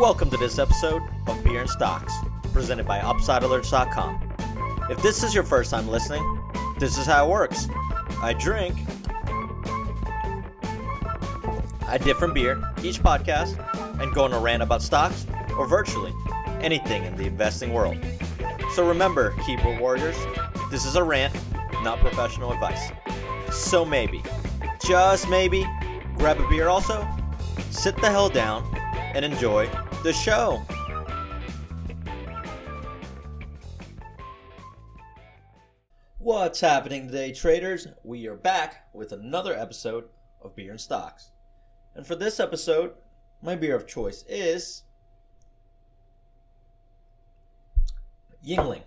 Welcome to this episode of Beer and Stocks, presented by UpsideAlerts.com. If this is your first time listening, this is how it works. I drink a different beer each podcast and go on a rant about stocks or virtually anything in the investing world. So remember, keyboard warriors, this is a rant, not professional advice. So maybe, just maybe, grab a beer also, sit the hell down, and enjoy the show. What's happening today, traders? We are back with another episode of Beer and Stocks. And for this episode, my beer of choice is Yuengling.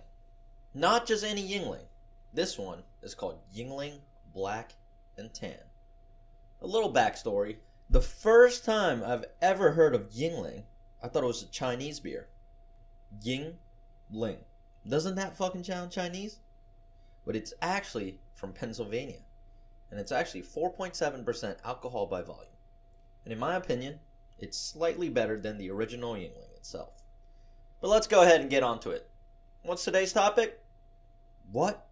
Not just any Yuengling. This one is called Yuengling Black and Tan. A little backstory. The first time I've ever heard of Yuengling, I thought it was a Chinese beer. Ying Ling. Doesn't that fucking sound Chinese? But it's actually from Pennsylvania. And it's actually 4.7% alcohol by volume. And in my opinion, it's slightly better than the original Yuengling itself. But let's go ahead and get onto it. What's today's topic? What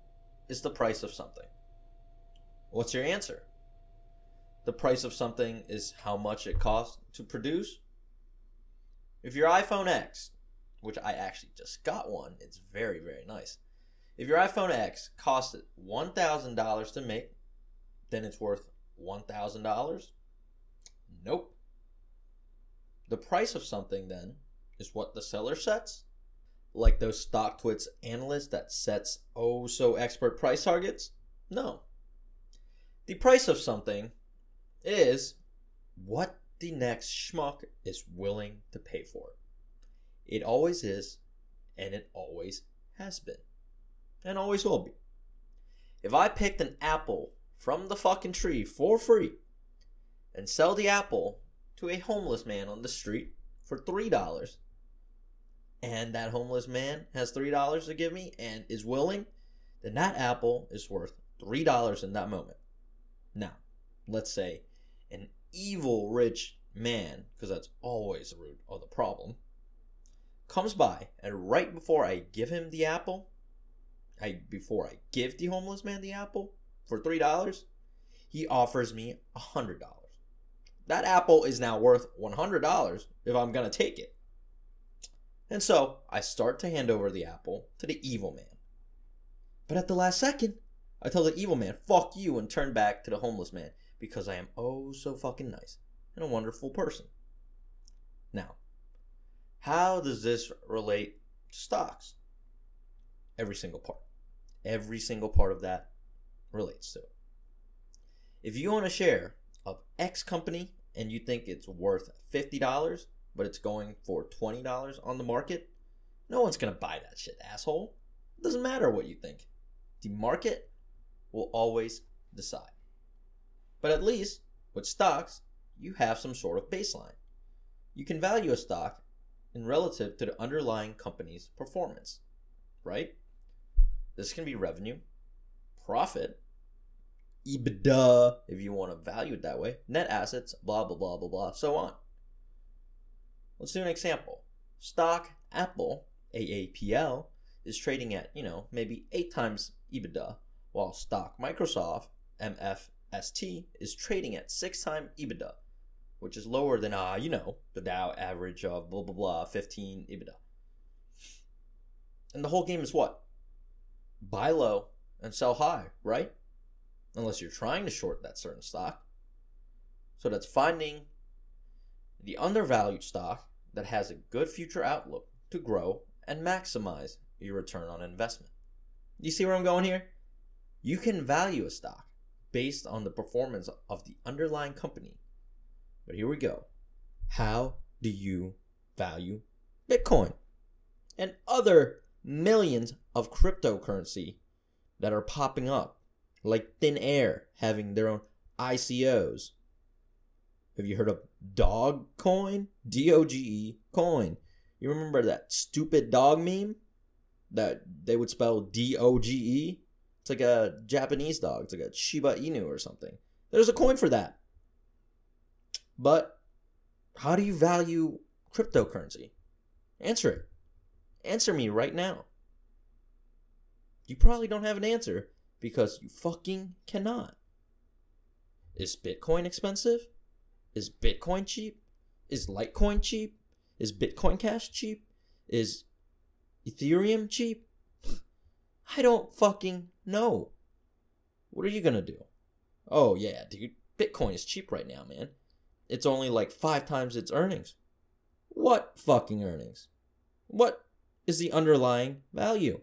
is the price of something? What's your answer? The price of something is how much it costs to produce. If your iPhone X, which I actually just got one, it's very, very nice. If your iPhone X costed $1,000 to make, then it's worth $1,000? Nope. The price of something then is what the seller sets? Like those StockTwits analysts that sets oh so expert price targets? No. The price of something is what the next schmuck is willing to pay for it. It always is, and it always has been, and always will be. If I picked an apple from the fucking tree for free and sell the apple to a homeless man on the street for $3, and that homeless man has $3 to give me and is willing, then that apple is worth $3 in that moment. Now, let's say an evil rich man, because that's always the root of the problem, comes by and right before I give him the apple, I before I give the homeless man the apple for three dollars, he offers me a hundred dollars. That apple is now worth one hundred dollars if I'm gonna take it. And so I start to hand over the apple to the evil man. But at the last second, I tell the evil man, fuck you, and turn back to the homeless man because I am oh so fucking nice and a wonderful person. Now, how does this relate to stocks? Every single part. Every single part of that relates to it. If you own a share of X company and you think it's worth $50, but it's going for $20 on the market, no one's going to buy that shit, asshole. It doesn't matter what you think. The market will always decide. But at least with stocks, you have some sort of baseline. You can value a stock in relative to the underlying company's performance, right? This can be revenue, profit, EBITDA, if you want to value it that way, net assets, blah, blah, blah, blah, blah, so on. Let's do an example. Stock Apple, AAPL, is trading at, you know, maybe eight times EBITDA, while stock Microsoft, MFST, is trading at six times EBITDA, which is lower than, uh, you know, the Dow average of blah, blah, blah, 15 EBITDA. And the whole game is what? Buy low and sell high, right? Unless you're trying to short that certain stock. So that's finding the undervalued stock that has a good future outlook to grow and maximize your return on investment. You see where I'm going here? You can value a stock based on the performance of the underlying company. But here we go. How do you value Bitcoin and other millions of cryptocurrency that are popping up, like Thin Air having their own ICOs? Have you heard of Dog Coin? D O G E coin. You remember that stupid dog meme that they would spell D O G E? It's like a Japanese dog. It's like a Shiba Inu or something. There's a coin for that. But how do you value cryptocurrency? Answer it. Answer me right now. You probably don't have an answer because you fucking cannot. Is Bitcoin expensive? Is Bitcoin cheap? Is Litecoin cheap? Is Bitcoin Cash cheap? Is Ethereum cheap? I don't fucking know. What are you gonna do? Oh, yeah, dude. Bitcoin is cheap right now, man. It's only like five times its earnings. What fucking earnings? What is the underlying value?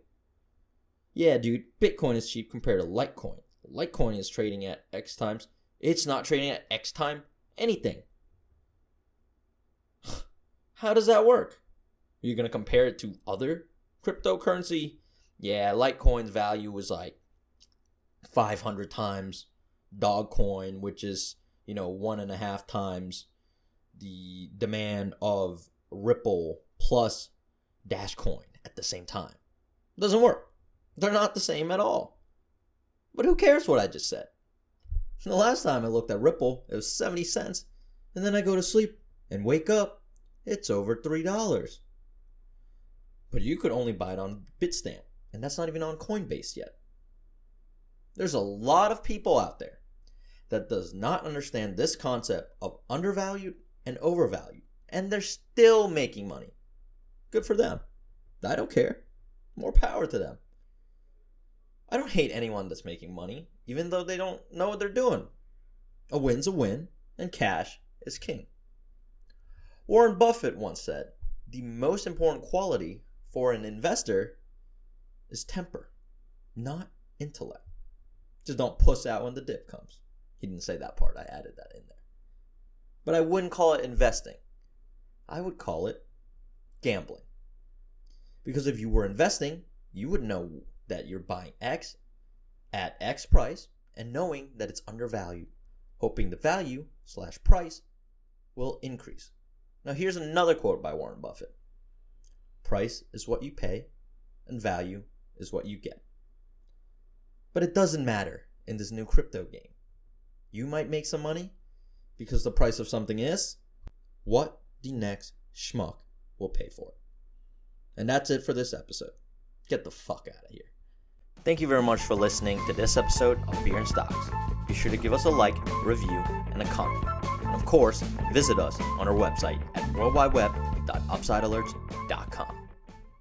Yeah, dude, Bitcoin is cheap compared to Litecoin. Litecoin is trading at X times. It's not trading at X time anything. How does that work? Are you going to compare it to other cryptocurrency? Yeah, Litecoin's value was like 500 times Dogecoin, which is, you know, one and a half times the demand of Ripple plus Dashcoin at the same time. Doesn't work. They're not the same at all. But who cares what I just said? The last time I looked at Ripple, it was 70 cents. And then I go to sleep and wake up, it's over $3. But you could only buy it on Bitstamp, and that's not even on Coinbase yet. There's a lot of people out there that does not understand this concept of undervalued and overvalued, and they're still making money. Good for them. I don't care. More power to them. I don't hate anyone that's making money, even though they don't know what they're doing. A win's a win, and cash is king. Warren Buffett once said, The most important quality for an investor is temper, not intellect. Just don't puss out when the dip comes. He didn't say that part, I added that in there. But I wouldn't call it investing. I would call it gambling. Because if you were investing, you would know that you're buying X at X price and knowing that it's undervalued, hoping the value slash price will increase. Now, here's another quote by Warren Buffett Price is what you pay, and value is what you get. But it doesn't matter in this new crypto game. You might make some money because the price of something is what the next schmuck will pay for it. And that's it for this episode. Get the fuck out of here. Thank you very much for listening to this episode of Beer and Stocks. Be sure to give us a like, review, and a comment. And of course, visit us on our website at worldwideweb.upsidealerts.com.